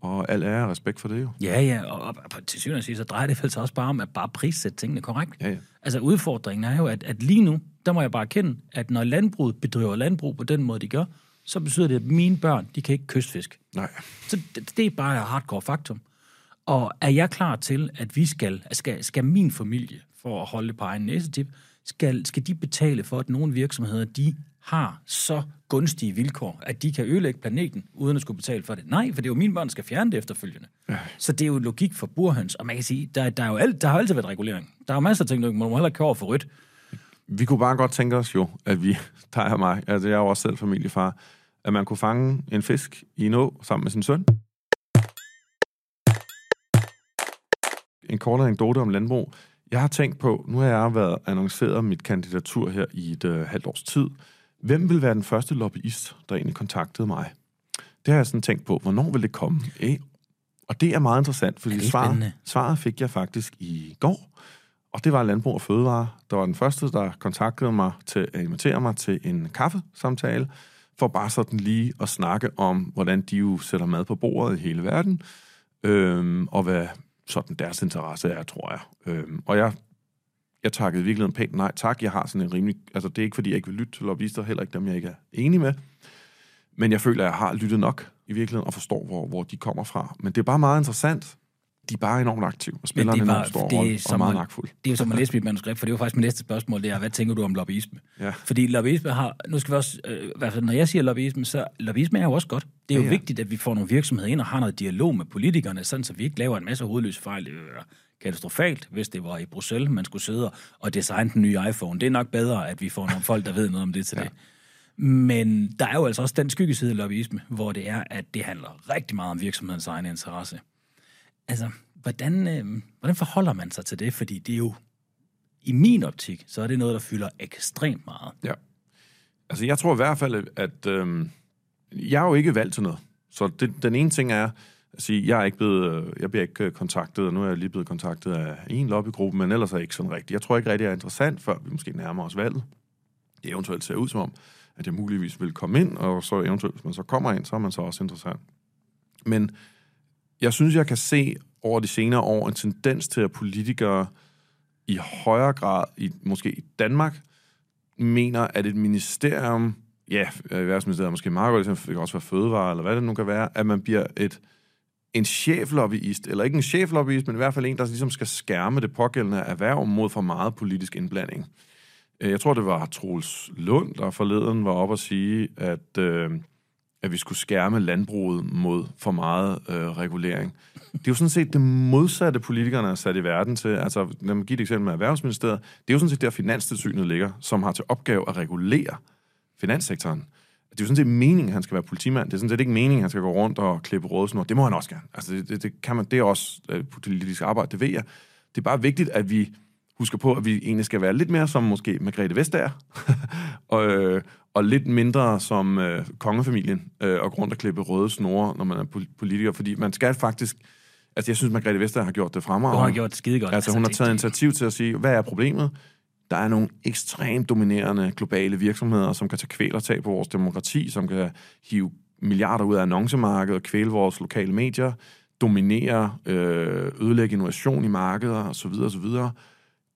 og al ære og respekt for det jo. Ja, ja, og, og, til syvende og sidst, så drejer det så også bare om at bare prissætte tingene korrekt. Ja, ja. Altså udfordringen er jo, at, at lige nu, der må jeg bare erkende, at når landbruget bedriver landbrug på den måde, de gør, så betyder det, at mine børn, de kan ikke kystfisk. Nej. Så det, det er bare et hardcore faktum. Og er jeg klar til, at vi skal, skal, skal min familie, for at holde det på egen næsetip, skal, skal de betale for, at nogle virksomheder, de har så gunstige vilkår, at de kan ødelægge planeten, uden at skulle betale for det. Nej, for det er jo mine børn, der skal fjerne det efterfølgende. Ja. Så det er jo logik for burhøns, og man kan sige, der, der, er jo alt, der har altid været regulering. Der er jo masser af ting, der man må heller ikke køre over for rødt. Vi kunne bare godt tænke os jo, at vi, dig og mig, altså jeg er jo også selv familiefar, at man kunne fange en fisk i en å sammen med sin søn. En kort anekdote om landbrug. Jeg har tænkt på, nu har jeg været annonceret mit kandidatur her i et øh, halvt års tid. Hvem vil være den første lobbyist, der egentlig kontaktede mig? Det har jeg sådan tænkt på, hvornår vil det komme? Eh? Og det er meget interessant, Er fordi svaret, spændende? svaret fik jeg faktisk i går. Og det var Landbrug og Fødevare, der var den første, der kontaktede mig til at invitere mig til en kaffesamtale, for bare sådan lige at snakke om, hvordan de jo sætter mad på bordet i hele verden, øhm, og hvad sådan deres interesse er, tror jeg. Øhm, og jeg, jeg takkede virkelig en pænt nej tak. Jeg har sådan en rimelig... Altså, det er ikke, fordi jeg ikke vil lytte til lobbyister, heller ikke dem, jeg ikke er enig med. Men jeg føler, at jeg har lyttet nok i virkeligheden, og forstår, hvor, hvor de kommer fra. Men det er bare meget interessant. De er bare enormt aktive, og spiller en enormt stor det er rolle, og som meget magtfuld. Det er jo som at læse mit manuskript, for det er jo faktisk mit næste spørgsmål, det er, hvad tænker du om lobbyisme? Ja. Fordi lobbyisme har, nu skal vi også, øh, i hvert når jeg siger lobbyisme, så lobbyisme er jo også godt. Det er jo Ja, ja, ja. ja. vigtigt, at vi får nogle virksomheder ind og har noget dialog med politikerne, sådan så vi ikke laver en masse hovedløse fejl. Katastrofalt, hvis det var i Bruxelles, man skulle sidde og designe den nye iPhone. Det er nok bedre, at vi får nogle folk, der ved noget om det til ja. det. Men der er jo altså også den skyggeside af lobbyisme, hvor det er, at det handler rigtig meget om virksomhedens egen interesse. Altså, hvordan, øh, hvordan forholder man sig til det? Fordi det er jo, i min optik, så er det noget, der fylder ekstremt meget. Ja. Altså, jeg tror i hvert fald, at øhm, jeg er jo ikke valgt til noget. Så det, den ene ting er at sige, jeg er ikke blevet, øh, jeg bliver ikke øh, kontaktet, og nu er jeg lige blevet kontaktet af en lobbygruppe, men ellers er jeg ikke sådan rigtigt. Jeg tror ikke rigtig, jeg er interessant, før vi måske nærmer os valget. Det eventuelt ser ud som om, at jeg muligvis vil komme ind, og så eventuelt, hvis man så kommer ind, så er man så også interessant. Men jeg synes, jeg kan se over de senere år en tendens til, at politikere i højere grad, i, måske i Danmark, mener, at et ministerium, ja, erhvervsministeriet er måske meget godt, det kan også være fødevare, eller hvad det nu kan være, at man bliver et, en cheflobbyist, eller ikke en cheflobbyist, men i hvert fald en, der ligesom skal skærme det pågældende erhverv mod for meget politisk indblanding. Øh, jeg tror, det var Troels Lund, der forleden var op og sige, at, øh, at vi skulle skærme landbruget mod for meget øh, regulering. Det er jo sådan set det modsatte, politikerne er sat i verden til. Altså, lad mig give et eksempel med Erhvervsministeriet. Det er jo sådan set der, Finanstilsynet ligger, som har til opgave at regulere finanssektoren. Det er jo sådan set meningen, at han skal være politimand. Det er sådan set ikke meningen, at han skal gå rundt og klippe rådsnor. Det må han også gerne. Altså, det, det, det, kan man, det er også øh, politisk arbejde, det ved jeg. Det er bare vigtigt, at vi husker på, at vi egentlig skal være lidt mere som måske Margrethe Vestager, og, øh, og lidt mindre som øh, kongefamilien, øh, og grund at klippe røde snore, når man er politiker, fordi man skal faktisk... Altså, jeg synes, Margrethe Vestager har gjort det fremragende. Hun har gjort det skide godt. Altså, hun har taget initiativ til at sige, hvad er problemet? Der er nogle ekstremt dominerende globale virksomheder, som kan tage kvæl og tage på vores demokrati, som kan hive milliarder ud af annoncemarkedet og kvæle vores lokale medier, dominere, øh, ødelægge innovation i markeder osv. osv.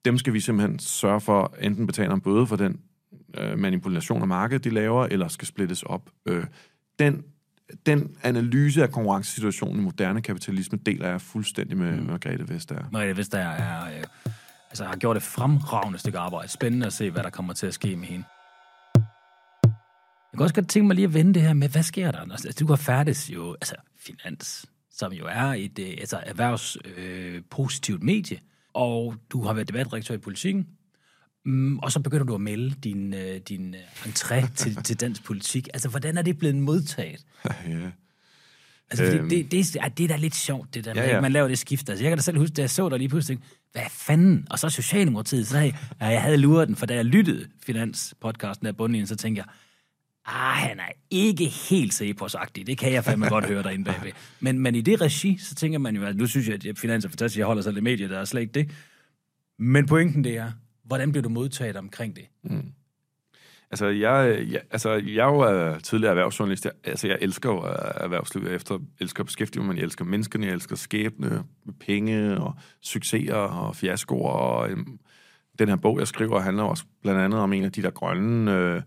Dem skal vi simpelthen sørge for enten betale en bøde for den øh, manipulation af markedet, de laver, eller skal splittes op. Øh, den, den analyse af konkurrencesituationen i moderne kapitalisme deler jeg fuldstændig med mm. Margrethe Vestager. Margrethe Vestager er, øh, altså, har gjort et fremragende stykke arbejde. Spændende at se, hvad der kommer til at ske med hende. Jeg kan også godt tænke mig lige at vende det her med, hvad sker der? Altså, du har færdes jo, altså finans, som jo er et øh, altså, erhvervspositivt øh, medie, og du har været debatredaktør i politikken, Mm, og så begynder du at melde din, øh, din øh, entré til, til dansk politik. Altså, hvordan er det blevet modtaget? ja. Altså, øhm. det, det, det, det er da lidt sjovt, det der ja, ja. man laver det skift. Altså, jeg kan da selv huske, da jeg så dig lige pludselig, hvad fanden? Og så Socialdemokratiet, så jeg, ja, jeg havde luret den, for da jeg lyttede Finans-podcasten af bundlinjen, så tænkte jeg, ah, han er ikke helt Cepos-agtig. Det kan jeg fandme godt høre derinde bagved. Men, men i det regi, så tænker man jo, at nu synes jeg, at Finans er fantastisk, jeg holder sig lidt medie, der er slet ikke det. Men pointen det er, Hvordan bliver du modtaget omkring det? Mm. Altså, jeg, jeg, altså, jeg er jo uh, tidligere erhvervsjournalist. Jeg, altså, jeg elsker jo uh, erhvervsliv. Jeg efter, elsker beskæftigelse, men jeg elsker menneskene, jeg elsker skæbne, penge og succeser og fiaskoer. Og, um, den her bog, jeg skriver, handler også blandt andet om en af de der grønne... Uh,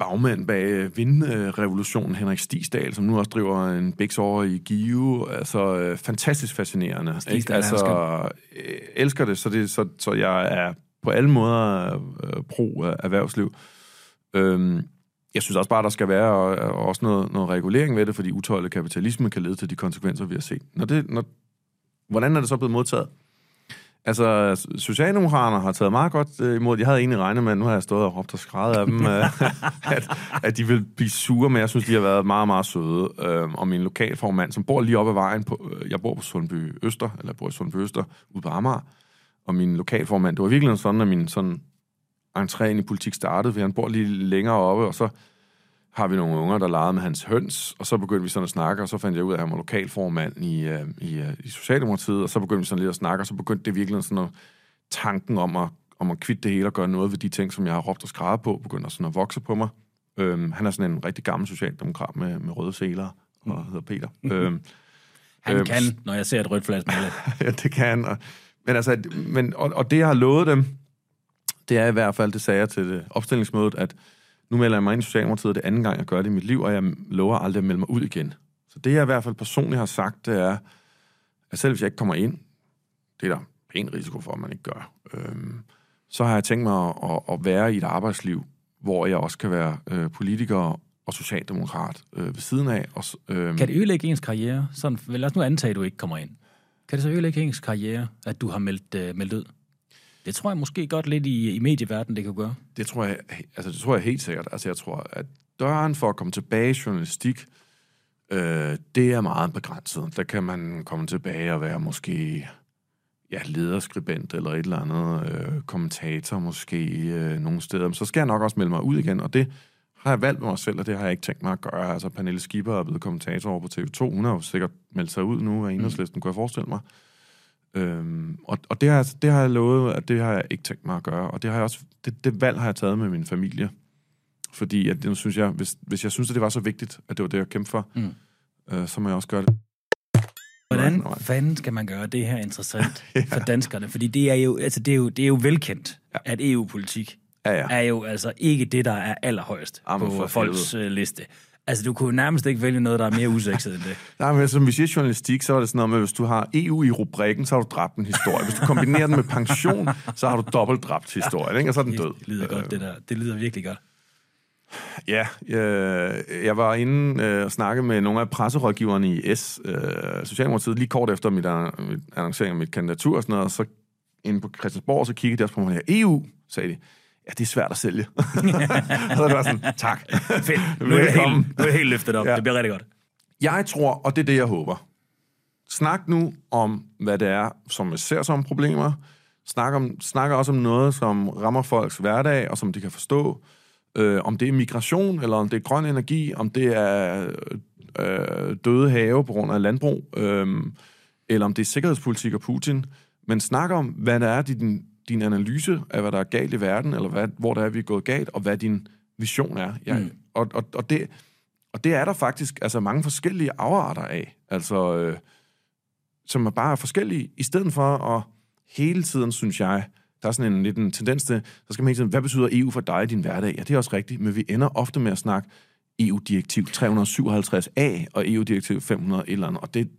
bagmand bag vindrevolutionen, Henrik Stisdal, som nu også driver en biks over i Give. Altså, øh, fantastisk fascinerende. Stisdal, altså, øh, elsker det, så, det så, så jeg er på alle måder øh, pro erhvervsliv. Øhm, jeg synes også bare, der skal være også noget, noget regulering ved det, fordi utøjelig kapitalisme kan lede til de konsekvenser, vi har set. Når det, når, hvordan er det så blevet modtaget? Altså, Socialdemokraterne har taget meget godt øh, imod. Jeg havde egentlig regnet med, nu har jeg stået og råbt og skrevet af dem, øh, at, at de vil blive sure, men jeg synes, de har været meget, meget søde. Øh, og min lokalformand, som bor lige oppe ad vejen, på, øh, jeg bor på Sundby Øster, eller bor i Sundby Øster, ude på Amager, og min lokalformand, det var virkelig sådan, at min sådan entré ind i politik startede, for han bor lige længere oppe, og så har vi nogle unger, der legede med hans høns, og så begyndte vi sådan at snakke, og så fandt jeg ud af, at han var lokalformand i, uh, i, uh, i Socialdemokratiet, og så begyndte vi sådan lidt at snakke, og så begyndte det virkelig sådan at, tanken om at, om at kvitte det hele og gøre noget ved de ting, som jeg har råbt og skrevet på, begyndte sådan at vokse på mig. Øhm, han er sådan en rigtig gammel socialdemokrat med, med røde seler, og mm. hedder Peter. øhm, han øhm, kan, når jeg ser et rødt flasmæle. ja, det kan Og, men altså, men, og, og det, jeg har lovet dem, det er i hvert fald, det sagde jeg til det opstillingsmødet, at nu melder jeg mig ind i Socialdemokratiet, det anden gang, jeg gør det i mit liv, og jeg lover aldrig at melde mig ud igen. Så det, jeg i hvert fald personligt har sagt, det er, at selv hvis jeg ikke kommer ind, det er der en risiko for, at man ikke gør, øhm, så har jeg tænkt mig at, at, at være i et arbejdsliv, hvor jeg også kan være øh, politiker og socialdemokrat øh, ved siden af. Og, øh, kan det ødelægge ens karriere? Sådan, lad os nu antage, at du ikke kommer ind. Kan det så ødelægge hendes karriere, at du har meldt, øh, meldt ud? Det tror jeg måske godt lidt i, i medieverdenen, det kan gøre. Det tror jeg, altså det tror jeg helt sikkert. Altså jeg tror, at døren for at komme tilbage i journalistik, øh, det er meget begrænset. Der kan man komme tilbage og være måske ja, lederskribent eller et eller andet, øh, kommentator måske øh, nogle steder. Men så skal jeg nok også melde mig ud igen, og det har jeg valgt med mig selv, og det har jeg ikke tænkt mig at gøre. Altså, Pernille Skipper er blevet kommentator over på TV2. Hun har jo sikkert meldt sig ud nu af enhedslisten, mm. kunne jeg forestille mig. Øhm, og og det, har, det har jeg lovet, at det har jeg ikke tænkt mig at gøre. Og det, har jeg også, det, det valg har jeg taget med min familie. Fordi at, det, synes jeg, hvis, hvis jeg synes, at det var så vigtigt, at det var det, jeg kæmpede for, mm. øh, så må jeg også gøre det. Hvordan fanden skal man gøre det her interessant ja. for danskerne? Fordi det er jo, altså det er jo, det er jo velkendt, ja. at EU-politik ja, ja. er jo altså ikke det, der er allerhøjst Jamen, på folks uh, liste. Altså, du kunne nærmest ikke vælge noget, der er mere usekset end det. Nej, men som vi siger journalistik, så er det sådan noget med, hvis du har EU i rubrikken, så har du dræbt en historie. Hvis du kombinerer den med pension, så har du dobbelt dræbt historien, ikke? og så er den død. Det lyder godt, det der. Det lyder virkelig godt. Ja, jeg, jeg var inde øh, og snakke med nogle af presserådgiverne i S, øh, Socialdemokratiet, lige kort efter mit, mit annoncering af mit kandidatur og sådan noget, og så inde på Christiansborg, så kiggede de også på mig, EU, sagde de ja, det er svært at sælge. så det var sådan, tak. Fedt. Nu er, det helt, nu er det helt løftet op. Ja. Det bliver rigtig godt. Jeg tror, og det er det, jeg håber. Snak nu om, hvad det er, som jeg ser som problemer. snakker, om, snakker også om noget, som rammer folks hverdag, og som de kan forstå. Øh, om det er migration, eller om det er grøn energi, om det er øh, døde have på grund af landbrug, øh, eller om det er sikkerhedspolitik og Putin. Men snakker om, hvad der er din, din analyse af, hvad der er galt i verden, eller hvad, hvor der er, vi er gået galt, og hvad din vision er. Ja, mm. og, og, og, det, og det er der faktisk altså mange forskellige afarter af, altså, øh, som er bare forskellige, i stedet for at hele tiden, synes jeg, der er sådan en lidt en tendens til, så skal man hele tiden, hvad betyder EU for dig i din hverdag? Ja, det er også rigtigt, men vi ender ofte med at snakke EU-direktiv 357A og EU-direktiv 500 eller andet, og det,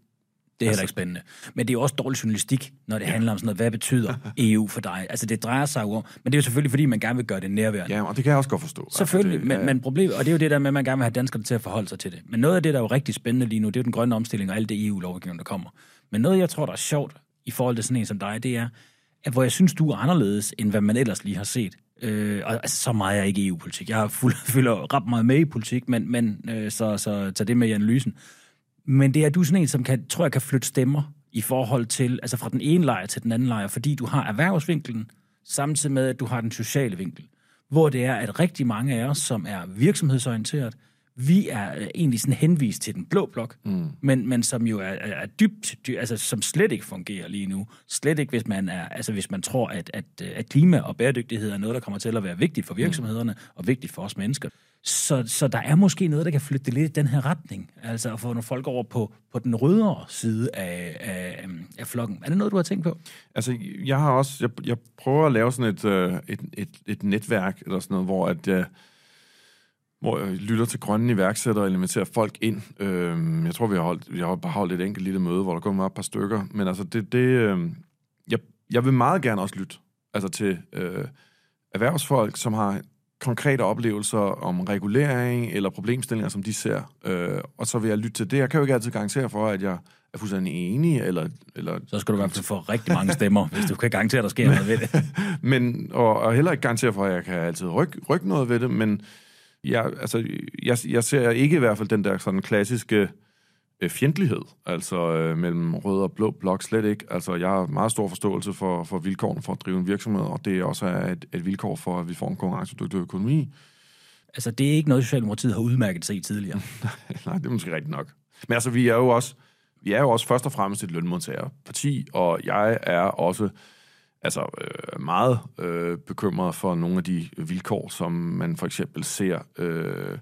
det er altså, heller ikke spændende. Men det er jo også dårlig journalistik, når det ja. handler om sådan noget, hvad betyder EU for dig? Altså det drejer sig jo om, men det er jo selvfølgelig, fordi man gerne vil gøre det nærværende. Ja, og det kan jeg også godt forstå. Selvfølgelig, altså, det, men, men problemet, og det er jo det der med, at man gerne vil have danskerne til at forholde sig til det. Men noget af det, der er jo rigtig spændende lige nu, det er jo den grønne omstilling og alt det EU-lovgivning, der kommer. Men noget, jeg tror, der er sjovt i forhold til sådan en som dig, det er, at hvor jeg synes, du er anderledes, end hvad man ellers lige har set. Øh, og altså, så meget er jeg ikke EU-politik. Jeg har fuld, fylder ret meget med i politik, men, men øh, så, så tag det med i analysen. Men det er du sådan en, som kan, tror jeg kan flytte stemmer i forhold til, altså fra den ene lejr til den anden lejr, fordi du har erhvervsvinkelen, samtidig med, at du har den sociale vinkel. Hvor det er, at rigtig mange af os, som er virksomhedsorienteret, vi er øh, egentlig sådan henvist til den blå blok, mm. men, men som jo er, er dybt, dy, altså som slet ikke fungerer lige nu. Slet ikke, hvis man, er, altså hvis man tror, at, at, at klima og bæredygtighed er noget, der kommer til at være vigtigt for mm. virksomhederne mm. og vigtigt for os mennesker. Så, så der er måske noget, der kan flytte det lidt i den her retning. Altså at få nogle folk over på, på den rødere side af, af, af flokken. Er det noget, du har tænkt på? Altså, jeg har også... Jeg, jeg prøver at lave sådan et, øh, et, et, et netværk, eller sådan noget, hvor at... Uh, hvor jeg lytter til grønne iværksættere og inviterer folk ind. Øh, jeg tror, vi har, holdt, vi har bare holdt et enkelt lille møde, hvor der kommer et par stykker. Men altså, det, det, øh, jeg, jeg vil meget gerne også lytte altså til øh, erhvervsfolk, som har konkrete oplevelser om regulering eller problemstillinger, som de ser. Øh, og så vil jeg lytte til det. Jeg kan jo ikke altid garantere for, at jeg er fuldstændig enig, eller... eller så skal du i hvert fald få rigtig mange stemmer, hvis du kan garantere, at der sker noget ved det. men, og, og heller ikke garantere for, at jeg kan altid rykke, rykke noget ved det, men jeg, altså, jeg, jeg ser ikke i hvert fald den der sådan klassiske øh, fjendtlighed, altså øh, mellem rød og blå blok, slet ikke. Altså, jeg har meget stor forståelse for, for vilkårene for at drive en virksomhed, og det er også et, et vilkår for, at vi får en konkurrencedygtig økonomi. Altså, det er ikke noget, Socialdemokratiet har udmærket sig i tidligere. Nej, det er måske rigtigt nok. Men altså, vi er jo også, vi er jo også først og fremmest et lønmodtagerparti, og jeg er også altså øh, meget øh, bekymret for nogle af de vilkår, som man for eksempel ser øh,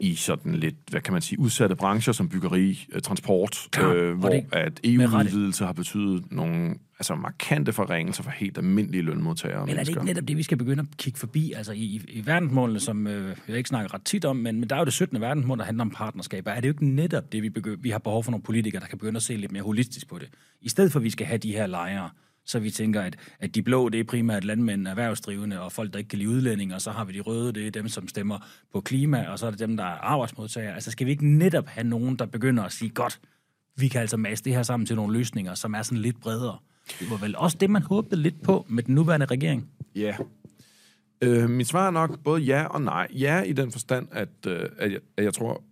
i sådan lidt, hvad kan man sige, udsatte brancher som byggeri, øh, transport, Klar, øh, hvor det, at EU-udvidelse har betydet nogle altså markante forringelser for helt almindelige lønmodtagere. Men er det ikke netop det, vi skal begynde at kigge forbi? Altså i, i verdensmålene, som øh, jeg ikke snakker ret tit om, men, men der er jo det 17. verdensmål, der handler om partnerskaber. Er det jo ikke netop det, vi, begy- vi har behov for nogle politikere, der kan begynde at se lidt mere holistisk på det? I stedet for, at vi skal have de her lejre, så vi tænker, at, at de blå, det er primært landmænd, erhvervsdrivende og folk, der ikke kan lide udlændinge, og så har vi de røde, det er dem, som stemmer på klima, og så er det dem, der er arbejdsmodtagere. Altså skal vi ikke netop have nogen, der begynder at sige, godt, vi kan altså masse det her sammen til nogle løsninger, som er sådan lidt bredere. Det var vel også det, man håbede lidt på med den nuværende regering? Ja. Øh, mit svar er nok både ja og nej. Ja i den forstand, at, øh, at, jeg, at jeg tror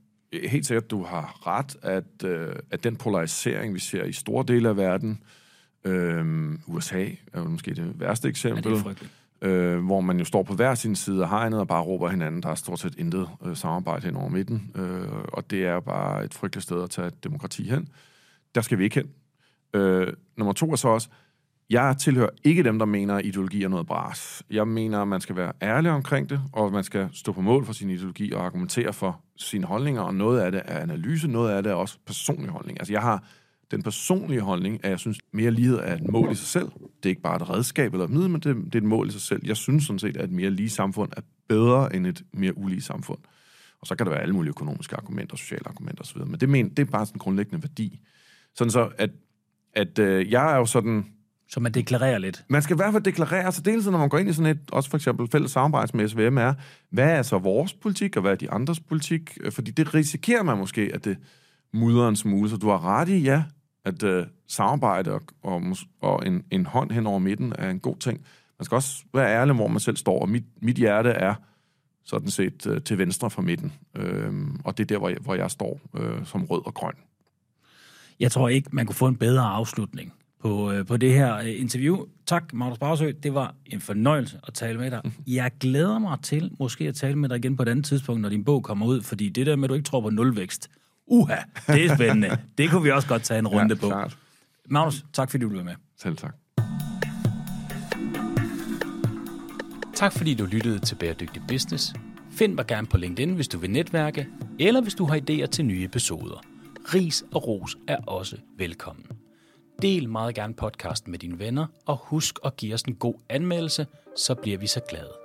helt sikkert, du har ret, at, øh, at den polarisering, vi ser i store dele af verden, øh, Øhm, USA er jo måske det værste eksempel. Ja, det er øh, hvor man jo står på hver sin side af hegnet og bare råber hinanden. Der er stort set intet øh, samarbejde hen over midten, øh, og det er bare et frygteligt sted at tage et demokrati hen. Der skal vi ikke hen. Øh, nummer to er så også, jeg tilhører ikke dem, der mener, at ideologi er noget bras. Jeg mener, at man skal være ærlig omkring det, og man skal stå på mål for sin ideologi og argumentere for sine holdninger, og noget af det er analyse, noget af det er også personlig holdning. Altså, jeg har den personlige holdning, at jeg synes, mere lighed er et mål i sig selv. Det er ikke bare et redskab eller et middel, men det, det er et mål i sig selv. Jeg synes sådan set, at et mere lige samfund er bedre end et mere ulige samfund. Og så kan der være alle mulige økonomiske argumenter, sociale argumenter osv. Men det, men, det er bare sådan en grundlæggende værdi. Sådan så, at, at øh, jeg er jo sådan... Så man deklarerer lidt? Man skal i hvert fald deklarere, så dels når man går ind i sådan et, også for eksempel fælles samarbejde med SVM, er, hvad er så vores politik, og hvad er de andres politik? Fordi det risikerer man måske, at det mudrer en smule. Så du har ret i, ja, at øh, samarbejde og, og, og en, en hånd hen over midten er en god ting. Man skal også være ærlig, hvor man selv står, og mit, mit hjerte er sådan set øh, til venstre for midten. Øh, og det er der, hvor jeg, hvor jeg står øh, som rød og grøn. Jeg tror ikke, man kunne få en bedre afslutning på, øh, på det her øh, interview. Tak, Magnus Bagsø. Det var en fornøjelse at tale med dig. Jeg glæder mig til måske at tale med dig igen på et andet tidspunkt, når din bog kommer ud, fordi det der med, at du ikke tror på nulvækst, uha, det er spændende. det kunne vi også godt tage en runde ja, på. klart. Magnus, tak fordi du blev med. Selv tak. Tak fordi du lyttede til Bæredygtig Business. Find mig gerne på LinkedIn, hvis du vil netværke, eller hvis du har idéer til nye episoder. Ris og ros er også velkommen. Del meget gerne podcasten med dine venner, og husk at give os en god anmeldelse, så bliver vi så glade.